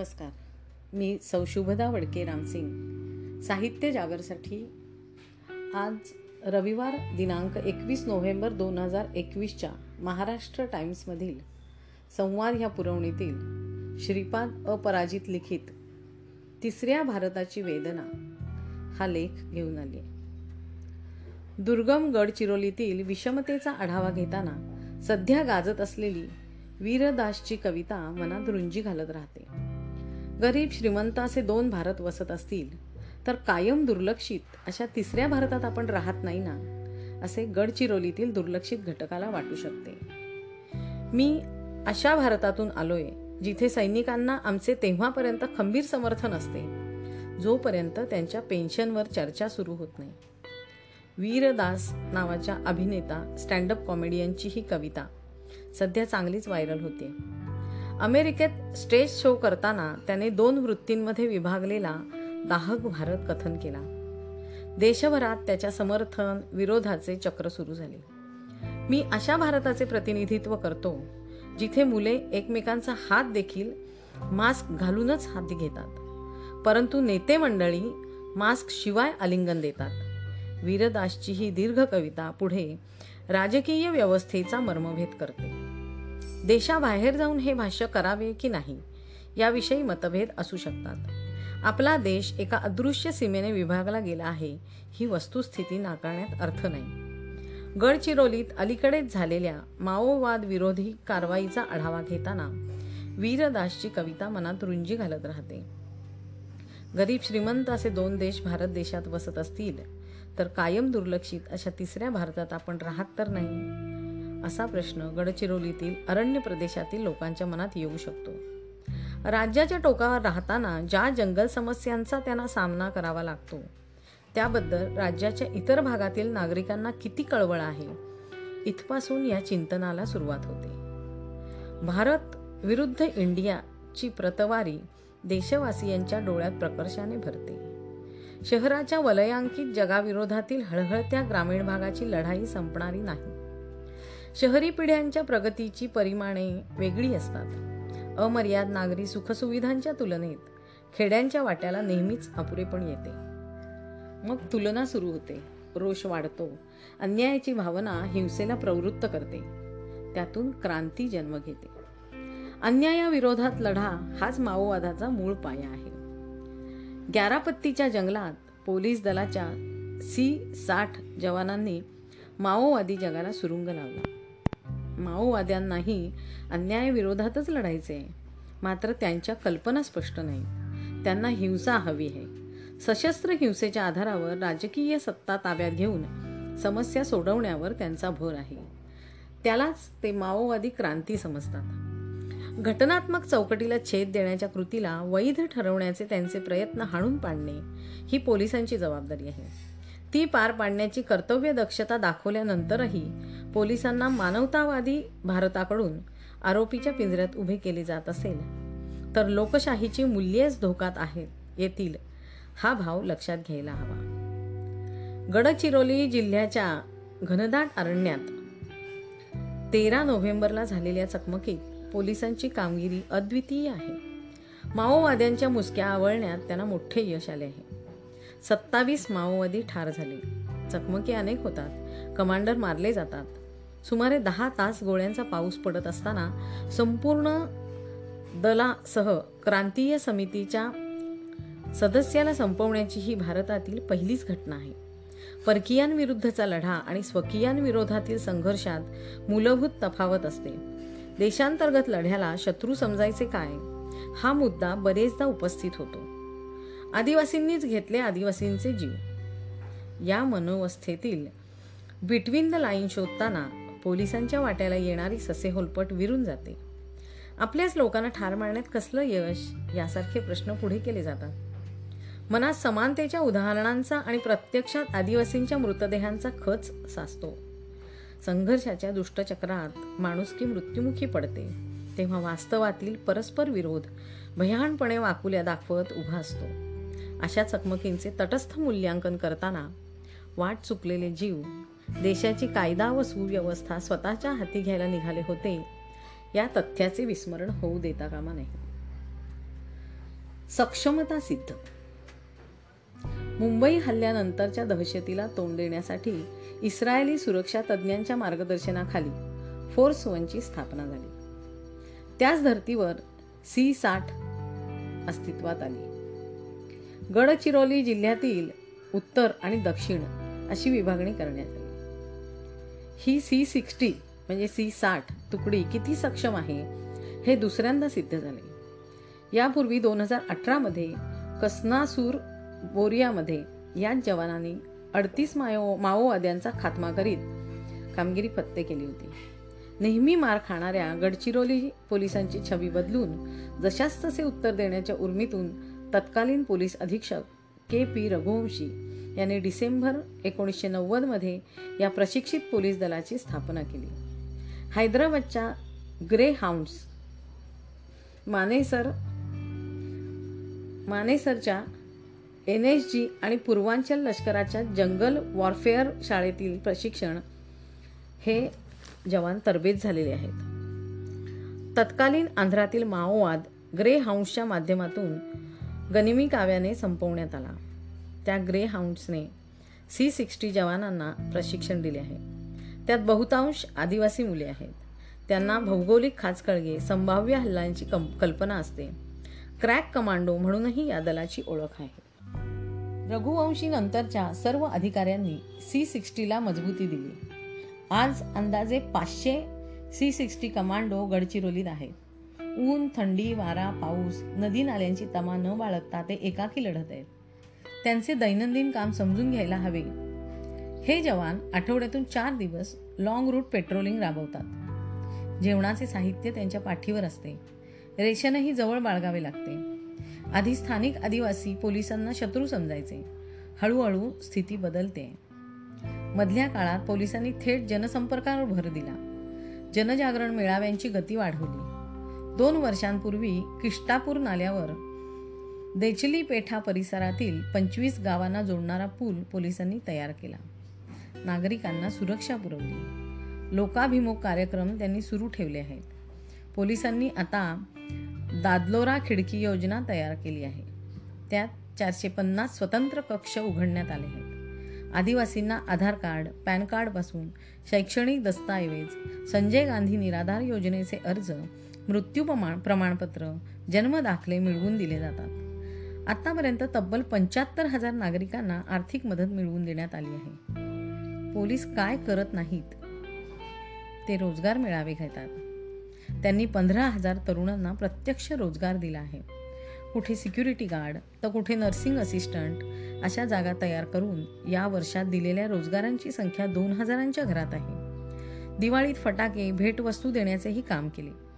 नमस्कार. मी सौशुभदा वडके रामसिंग. साहित्य जागरसाठी आज रविवार दिनांक एकवीस नोव्हेंबर दोन हजार एकवीसच्या महाराष्ट्र टाइम्समधील संवाद ह्या पुरवणीतील श्रीपाद अपराजित लिखित तिसऱ्या भारताची वेदना हा लेख घेऊन आले. दुर्गम गडचिरोलीतील विषमतेचा आढावा घेताना सध्या गाजत असलेली वीरदासची कविता मनात रुंजी घालत राहते. गरीब श्रीमंत असे दोन भारत वसत असतील तर कायम दुर्लक्षित अशा तिसऱ्या भारतात आपण राहत नाही ना असे गडचिरोलीतील दुर्लक्षित घटकाला वाटू शकते. मी अशा भारतातून आलोय जिथे सैनिकांना आमचे तेव्हापर्यंत खंबीर समर्थन असते जोपर्यंत त्यांच्या पेन्शनवर चर्चा सुरू होत नाही. वीरदास नावाच्या अभिनेता स्टँडअप कॉमेडियनची ही कविता सध्या चांगलीच व्हायरल होते अमेरिकेत स्टेज शो करताना त्याने दोन वृत्तींमध्ये विभागलेला दाहक भारत कथन केला. देशभरात त्याच्या समर्थन विरोधाचे चक्र सुरू झाले. मी अशा भारताचे प्रतिनिधित्व करतो जिथे मुले एकमेकांचा हात देखील मास्क घालूनच हाती घेतात. परंतु नेते मंडळी मास्क शिवाय आलिंगन देतात. वीरदासची ही दीर्घ कविता पुढे राजकीय व्यवस्थेचा मर्मभेद करते. देशाबाहेर जाऊन हे भाष्य करावे की नाही याविषयी मतभेद असू शकतात. आपला देश एका अदृश्य सीमेने विभागला गेला आहे ही वस्तुस्थिती नाकारण्यात अर्थ नाही. गडचिरोलीत अलीकडेच झालेल्या माओवाद विरोधी कारवाईचा आढावा घेताना वीरदासची कविता मनात रुंजी घालत राहते. गरीब श्रीमंत असे दोन देश भारत देशात वसत असतील तर कायम दुर्लक्षित अशा तिसऱ्या भारतात आपण राहत तर नाही. असा प्रश्न गडचिरोलीतील अरण्य प्रदेशातील लोकांच्या मनात येऊ शकतो. राज्याच्या टोकावर राहताना ज्या जंगल समस्यांचा त्यांना सामना करावा लागतो त्याबद्दल राज्याच्या इतर भागातील नागरिकांना किती कळवळ आहे इथपासून या चिंतनाला सुरुवात होते. भारत विरुद्ध इंडियाची प्रतवारी देशवासियांच्या डोळ्यात प्रकर्षाने भरते. शहराच्या वलयांकित जगाविरोधातील हळहळत्या ग्रामीण भागाची लढाई संपणारी नाही. शहरी पिढ्यांच्या प्रगतीची परिमाणे वेगळी असतात. अमर्याद नागरी सुखसुविधांच्या तुलनेत खेड्यांच्या वाट्याला नेहमीच अपुरेपण येते. मग तुलना सुरू होते. रोष वाढतो. अन्यायाची भावना हिंसेला प्रवृत्त करते. त्यातून क्रांती जन्म घेते. अन्यायाविरोधात लढा हाच माओवादाचा मूळ पाया आहे. ग्यारापत्तीच्या जंगलात पोलीस दलाच्या सी साठ जवानांनी माओवादी जगाला सुरुंग लावला. माओवाद्यांनाही अन्यायाविरोधातच लढायचे. मात्र त्यांच्या कल्पना स्पष्ट नाही त्यांना हिंसा हवी आहे. सशस्त्र हिंसेच्या आधारावर राजकीय सत्ता ताब्यात घेऊन समस्या सोडवण्यावर त्यांचा भर आहे. त्यालाच ते माओवादी क्रांती समजतात. घटनात्मक चौकटीला छेद देण्याच्या कृतीला वैध ठरवण्याचे त्यांचे प्रयत्न हाणून पाडणे ही पोलिसांची जबाबदारी आहे. ती पार पाडण्याची कर्तव्य दक्षता दाखवल्यानंतरही पोलिसांना मानवतावादी भारताकडून आरोपीच्या पिंजऱ्यात उभे केले जात असेल. तर लोकशाहीची मूल्येच धोक्यात आहेत येतील हा भाव लक्षात घ्यायला हवा. गडचिरोली जिल्ह्याच्या घनदाट अरण्यात तेरा नोव्हेंबरला झालेल्या चकमकीत पोलिसांची कामगिरी अद्वितीय आहे. माओवाद्यांच्या मुसक्या आवळण्यात त्यांना मोठे यश आले आहे. सत्तावीस माओवादी ठार झाले. चकमकी अनेक होतात. कमांडर मारले जातात. सुमारे दहा तास गोळ्यांचा पाऊस पडत असताना संपूर्ण दलासह क्रांतीय समितीच्या सदस्याला संपवण्याची ही भारतातील पहिलीच घटना आहे. परकीयांविरुद्धचा लढा आणि स्वकीयांविरोधातील संघर्षात मूलभूत तफावत असते. देशांतर्गत लढ्याला शत्रू समजायचे काय? हा मुद्दा बरेचदा उपस्थित होतो. आदिवासींनीच घेतले आदिवासींचे जीव. या मनोवस्थेतील बिटवीन द लाईन शोधताना पोलिसांच्या वाट्याला येणारी ससेहोलपट विरून जाते. आपल्याच लोकांना ठार मारण्यात कसलं यश यासारखे प्रश्न पुढे केले जातात. मनात समानतेच्या उदाहरणांचा आणि प्रत्यक्षात आदिवासींच्या मृतदेहांचा खच साचतो. संघर्षाच्या दुष्टचक्रात माणुसकी मृत्युमुखी पडते तेव्हा वास्तवातील परस्पर विरोध भयानपणे वाकुल्या दाखवत उभा असतो. अशा चकमकींचे तटस्थ मूल्यांकन करताना वाट चुकलेले जीव देशाची कायदा व सुव्यवस्था स्वतःच्या हाती घ्यायला निघाले होते. या तथ्याचे विस्मरण होऊ देता कामा नाही सक्षमता सिद्ध. मुंबई हल्ल्यानंतरच्या दहशतीला तोंड देण्यासाठी इस्रायली सुरक्षा तज्ज्ञांच्या मार्गदर्शनाखाली फोर्स वनची स्थापना झाली. त्याच धर्तीवर सी साठ अस्तित्वात आली. गडचिरोली जिल्ह्यातील उत्तर आणि दक्षिण अशी विभागणी करण्यात आली. ही सी सिक्स्टी म्हणजे सी साठ तुकडी किती सक्षम आहे हे दुसऱ्यांदा सिद्ध झाले. यापूर्वी दोन हजार अठरामध्ये कसनासूर बोरियामध्ये याच जवानांनी अडतीस माओ माओवाद्यांचा खात्मा करीत कामगिरी फत्ते केली होती. नेहमी मार खाणाऱ्या गडचिरोली पोलिसांची छबी बदलून जशास तसे उत्तर देण्याच्या उर्मीतून तत्कालीन पोलीस अधीक्षक के पी रघुवंशी यांनी डिसेंबर एकोणीसशे नव्वदमध्ये या प्रशिक्षित पोलीस दलाची स्थापना केली. हैदराबादच्या ग्रे हाऊंड्स मानेसर मानेसरच्या एन एस जी आणि पूर्वांचल लष्कराच्या जंगल वॉरफेअर शाळेतील प्रशिक्षण हे जवान तरबेज झालेले आहेत. तत्कालीन आंध्रातील माओवाद ग्रे हाऊंड्सच्या माध्यमातून गनिमी काव्याने संपवण्यात आला. त्या ग्रे हाऊंड्सने सी सिक्स्टी जवानांना प्रशिक्षण दिले आहे. त्यात बहुतांश आदिवासी मुले आहेत. त्यांना भौगोलिक खाचकळगे संभाव्य हल्ल्यांची कल्पना असते. क्रॅक कमांडो म्हणूनही या दलाची ओळख आहे. रघुवंशी नंतरच्या सर्व अधिकाऱ्यांनी सी सिक्स्टीला मजबूती दिली. आज अंदाजे पाचशे सी सिक्स्टी कमांडो गडचिरोलीत आहेत. ऊन थंडी वारा पाऊस नदी नाल्यांची तमा न बाळगता ते एकाकी लढत आहेत. त्यांचे दैनंदिन काम समजून घ्यायला हवे. हे जवान आठवड्यातून चार दिवस लॉंग रूट पेट्रोलिंग राबवतात. जेवणाचे साहित्य त्यांच्या पाठीवर असते. रेशनही जवळ बाळगावे लागते. आधी स्थानिक आदिवासी पोलिसांना शत्रू समजायचे. हळूहळू स्थिती बदलते. मधल्या काळात पोलिसांनी थेट जनसंपर्कावर भर दिला. जनजागरण मेळाव्यांची गती वाढवली. दोन वर्षांपूर्वी किष्टापूर नाल्यावर देचली पेठा परिसरातील पंचवीस गावांना जोडणारा पूल पोलिसांनी तयार केला. नागरिकांना सुरक्षा पुरवली. लोकाभिमुख कार्यक्रम त्यांनी सुरू ठेवले आहेत. पोलिसांनी आता दादलोरा खिडकी योजना तयार केली आहे. त्यात चारशे पन्नास स्वतंत्र कक्ष उघडण्यात आले आहेत. आदिवासींना आधार कार्ड पॅन कार्डपासून शैक्षणिक दस्तऐवज संजय गांधी निराधार योजनेचे अर्ज मृत्यू प्रमाण प्रमाणपत्र जन्मदाखले मिळवून दिले जातात. आतापर्यंत तब्बल पंच्याहत्तर हजार नागरिकांना आर्थिक मदत मिळवून देण्यात आली आहे. पोलीस काय करत नाहीत? ते रोजगार मेळावे घेतात. त्यांनी पंधरा हजार तरुणांना प्रत्यक्ष रोजगार दिला आहे. कुठे सिक्युरिटी गार्ड तर कुठे नर्सिंग असिस्टंट अशा जागा तयार करून या वर्षात दिलेल्या रोजगारांची संख्या दोन हजारांच्या घरात आहे. दिवाळीत फटाके भेटवस्तू देण्याचेही काम केले.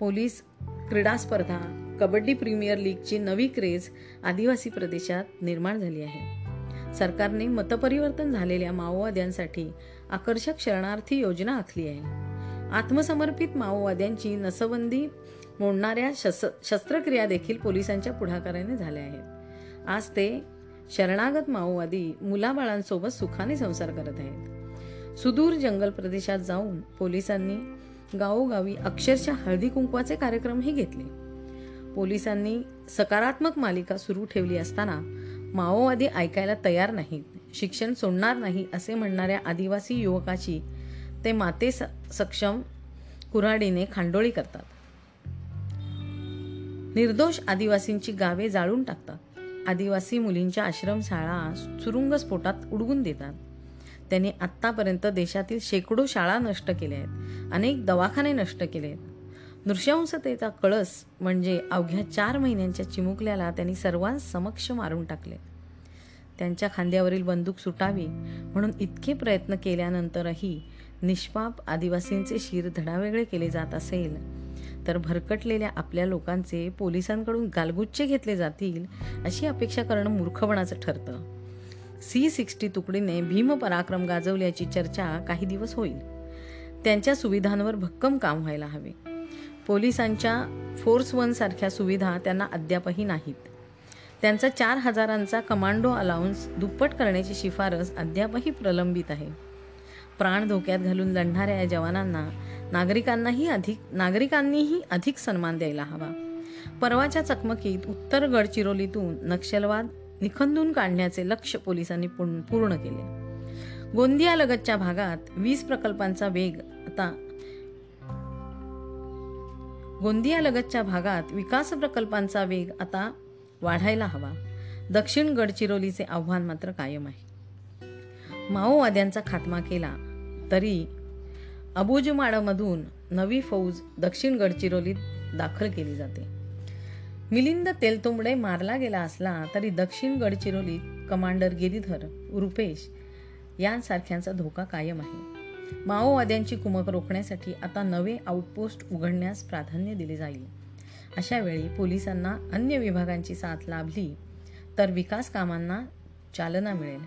पोलीस क्रीडा स्पर्धा कबड्डी प्रीमियर लीगची नवी क्रेज आदिवासी प्रदेशात निर्माण झाली आहे. सरकारने मतपरिवर्तन झालेल्या माओवाद्यांसाठी आकर्षक शरणार्थी योजना आखली आहे. आत्मसमर्पित माओवाद्यांची नसबंदी मोडणाऱ्या शस शस्त्रक्रिया देखील पोलिसांच्या पुढाकाराने झाल्या आहेत. आज ते शरणागत माओवादी मुलाबाळांसोबत सुखाने संसार करत आहेत. सुदूर जंगल प्रदेशात जाऊन पोलिसांनी गावोगावी अक्षरशः हळदी कुंकवाचे कार्यक्रमही घेतले. पोलिसांनी सकारात्मक मालिका सुरू ठेवली असताना माओवादी ऐकायला तयार नाहीत शिक्षण सोडणार नाही असे म्हणणाऱ्या आदिवासी युवकाची ते माते सक्षम कुऱ्हाडीने खांडोळी करतात. निर्दोष आदिवासींची गावे जाळून टाकतात. आदिवासी मुलींच्या आश्रमशाळा सुरुंगस्फोटात उडवून देतात. त्यांनी आत्तापर्यंत देशातील शेकडो शाळा नष्ट केल्या आहेत. अनेक दवाखाने नष्ट केले आहेत. नृशंसतेचा कळस म्हणजे अवघ्या चार महिन्यांच्या चिमुकल्याला त्यांनी सर्वांसमक्ष मारून टाकले. त्यांच्या खांद्यावरील बंदूक सुटावी म्हणून इतके प्रयत्न केल्यानंतरही निष्पाप आदिवासींचे शिर धडावेगळे केले जात असेल तर भरकटलेल्या आपल्या लोकांचे पोलिसांकडून गालगुच्चे घेतले जातील अशी अपेक्षा करणं मूर्खपणाचं ठरतं. सी सिक्स्टी तुकडीने भीम पराक्रम गाजवल्याची चर्चा काही दिवस होईल. त्यांच्या सुविधांवर भक्कम काम व्हायला हवे. पोलिसांच्या फोर्स वन सारख्या सुविधा त्यांना अद्यापही नाहीत. त्यांचा चार हजारांचा कमांडो अलाउन्स दुप्पट करण्याची शिफारस अद्यापही प्रलंबित आहे. प्राण धोक्यात घालून लढणाऱ्या या जवानांना नागरिकांनाही अधिक नागरिकांनीही अधिक सन्मान द्यायला हवा. परवाच्या चकमकीत उत्तर गडचिरोलीतून नक्षलवाद निखंदून काढण्याचे लक्ष पोलिसांनी पूर्ण केले. गोंदियालगतच्या भागात वीज प्रकल्पांचा वेग आता गोंदियालगतच्या भागात विकास प्रकल्पांचा वेग आता वाढायला हवा. दक्षिण गडचिरोलीचे आव्हान मात्र कायम आहे. माओवाद्यांचा खात्मा केला तरी अबुजमाडमधून नवी फौज दक्षिण गडचिरोलीत दाखल केली जाते. मिलिंद तेलतुंबडे मारला गेला असला तरी दक्षिण गडचिरोलीत कमांडर गिरीधर रुपेश यांसारख्यांचा धोका कायम आहे. माओवाद्यांची कुमक रोखण्यासाठी आता नवे आउटपोस्ट उघडण्यास प्राधान्य दिले जाईल. अशा वेळी पोलिसांना अन्य विभागांची साथ लाभली तर विकास कामांना चालना मिळेल.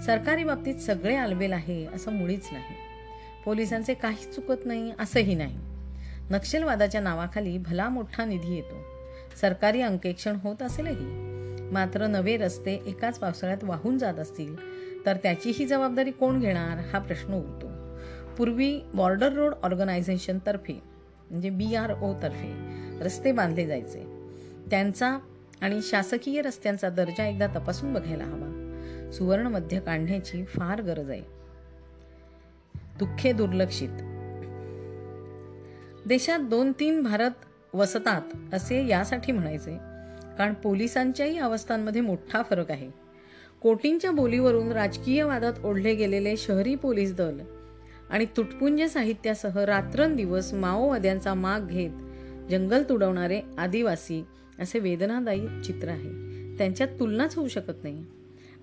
सरकारी बाबतीत सगळे आलबेल आहे असं मुळीच नाही. पोलिसांचे काहीच चुकत नाही असंही नाही. नक्षलवादाच्या नावाखाली भला मोठा निधी येतो. सरकारी अंकेक्षण होत असेलही. मात्र नवे रस्ते एकाच पावसाळ्यात वाहून जात असतील तर त्याचीही जबाबदारी कोण घेणार हा प्रश्न उरतो. पूर्वी बॉर्डर रोड ऑर्गनायझेशनतर्फे म्हणजे बी आर ओतर्फे रस्ते बांधले जायचे. त्यांचा आणि शासकीय रस्त्यांचा दर्जा एकदा तपासून बघायला हवा. सुवर्ण मध्य काढण्याची फार गरज आहे. दुःखे दुर्लक्षित. देशात दोन तीन भारत वसतात असे यासाठी म्हणायचे. कारण पोलिसांच्याही अवस्थांमध्ये मोठा फरक आहे. कोटींच्या बोलीवरून राजकीय वादात ओढले गेलेले शहरी पोलीस दल आणि तुटपुंज साहित्यासह रात्रंदिवस माओवाद्यांचा माग घेत जंगल तुडवणारे आदिवासी असे वेदनादायी चित्र आहे. त्यांच्यात तुलनाच होऊ शकत नाही.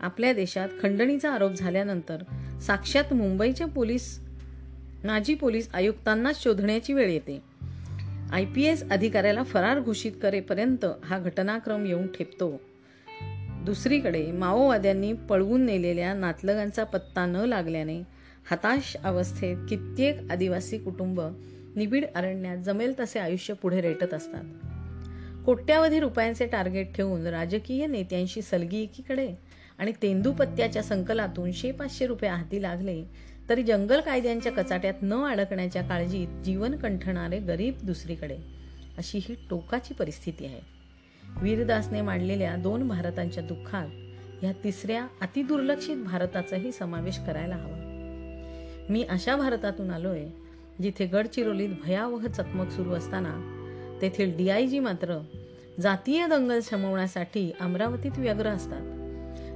आपल्या देशात खंडणीचा आरोप झाल्यानंतर साक्षात मुंबईच्या पोलीस नाजी पोलीस आयुक्तांनाच शोधण्याची वेळ येते. आय पी एस अधिकाऱ्याला फरार घोषित करेपर्यंत हा घटनाक्रम येऊन ठेपतो. दुसरीकडे माओवाद्यांनी पळवून नेलेल्या नातलगांचा पत्ता न लागल्याने हताश अवस्थेत कित्येक आदिवासी कुटुंब निबिड अरण्यात जमेल तसे आयुष्य पुढे रेटत असतात. कोट्यावधी रुपयांचे टार्गेट ठेवून राजकीय नेत्यांशी सलगी एकीकडे आणि तेंदूपत्त्याच्या संकलातून शे पाचशे रुपये हाती लागले तरी जंगल कायद्यांच्या कचाट्यात न अडकण्याच्या काळजीत जीवन कंठणारे गरीब दुसरीकडे. अशी ही टोकाची परिस्थिती आहे. वीरदासने मांडलेल्या दोन भारतांच्या दुःखात या तिसऱ्या अतिदुर्लक्षित भारताचाही समावेश करायला हवा. मी अशा भारतातून आलोय जिथे गडचिरोलीत भयावह चकमक सुरू असताना तेथील डीआयजी मात्र जातीय दंगल शमवण्यासाठी अमरावतीत व्यग्र असतात.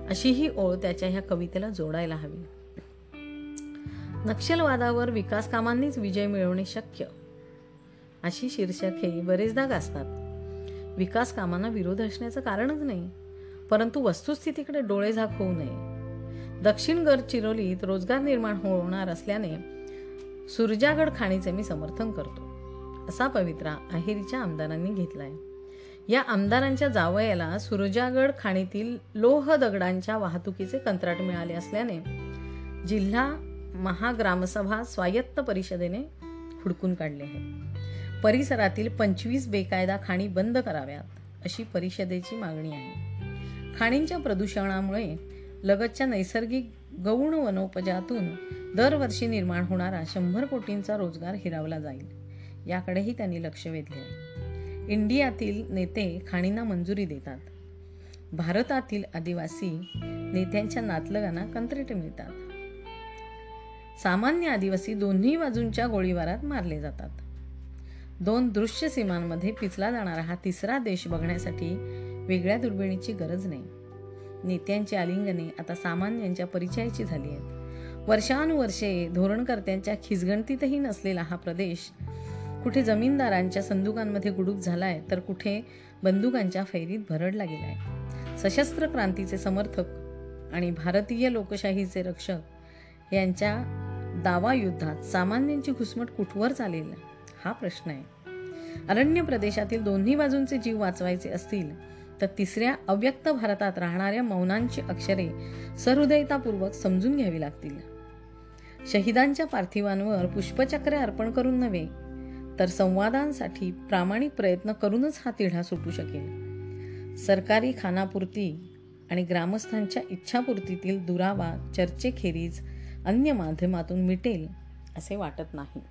अशी ही ओळ त्याच्या ह्या कवितेला जोडायला हवी. नक्षलवादावर विकास कामांनीच विजय मिळवणे शक्य. अशी शीर्षक हे बरेचदा गाजतात. विकास कामांना विरोध असण्याचं कारणच नाही परंतु वस्तुस्थितीकडे डोळे झाक होऊ नये. दक्षिण गडचिरोलीत रोजगार निर्माण होणार असल्याने सुरजागड खाणीचे मी समर्थन करतो असा पवित्रा अहेरीच्या आमदारांनी घेतलाय. या आमदारांच्या जावयाला सुरजागड खाणीतील लोह दगडांच्या वाहतुकीचे कंत्राट मिळाले असल्याने जिल्हा महाग्रामसभा स्वायत्त परिषदेने हुडकून काढले आहे परिसरातील पंचवीस बेकायदा खाणी बंद कराव्यात अशी परिषदेची मागणी आहे. खाणींच्या प्रदूषणामुळे लगतच्या नैसर्गिक गौण वनोपजातून दरवर्षी निर्माण होणारा शंभर कोटींचा रोजगार हिरावला जाईल याकडेही त्यांनी लक्ष वेधले इंडियातील नेते खाणींना मंजुरी देतात. भारतातील आदिवासी नेत्यांच्या नातलगांना कंत्रेट मिळतात. सामान्य आदिवासी दोन्ही बाजूंच्या गोळीबारात मारले जातात. दोन दृश्य सीमांमध्ये पिचला जाणारा हा तिसरा देश बघण्यासाठी वेगळ्या दुर्बिणीची गरज नाही. नेत्यांची आलिंगने आता सामान्यांच्या परिचयाची झाली आहेत. वर्षानुवर्षे धोरणकर्त्यांच्या खिजगणतीतही नसलेला हा प्रदेश कुठे जमीनदारांच्या संदुकांमध्ये गुडूप झालाय तर कुठे बंदुकांच्या फैरीत भरडला गेलाय. सशस्त्र क्रांतीचे समर्थक आणि भारतीय लोकशाहीचे रक्षक यांच्या दावा युद्धात सामान्यांची घुसमट कुठवर चालेल? हा प्रश्न आहे. अरण्य प्रदेशातील दोन्ही बाजूंचे जीव वाचवायचे असतील तर तिसऱ्या अव्यक्त भारतात राहणाऱ्या मौनांची अक्षरे सहृदयतापूर्वक समजून घ्यावी लागतील. शहीदांच्या पार्थिवांवर पुष्पचक्र अर्पण करून नव्हे तर संवादांसाठी प्रामाणिक प्रयत्न करूनच हा तिढा सुटू शकेल. सरकारी खानापुरती आणि ग्रामस्थांच्या इच्छापूर्तीतील दुरावा चर्चेखेरीज अन्य माध्यमातून मिटेल असे वाटत नाही.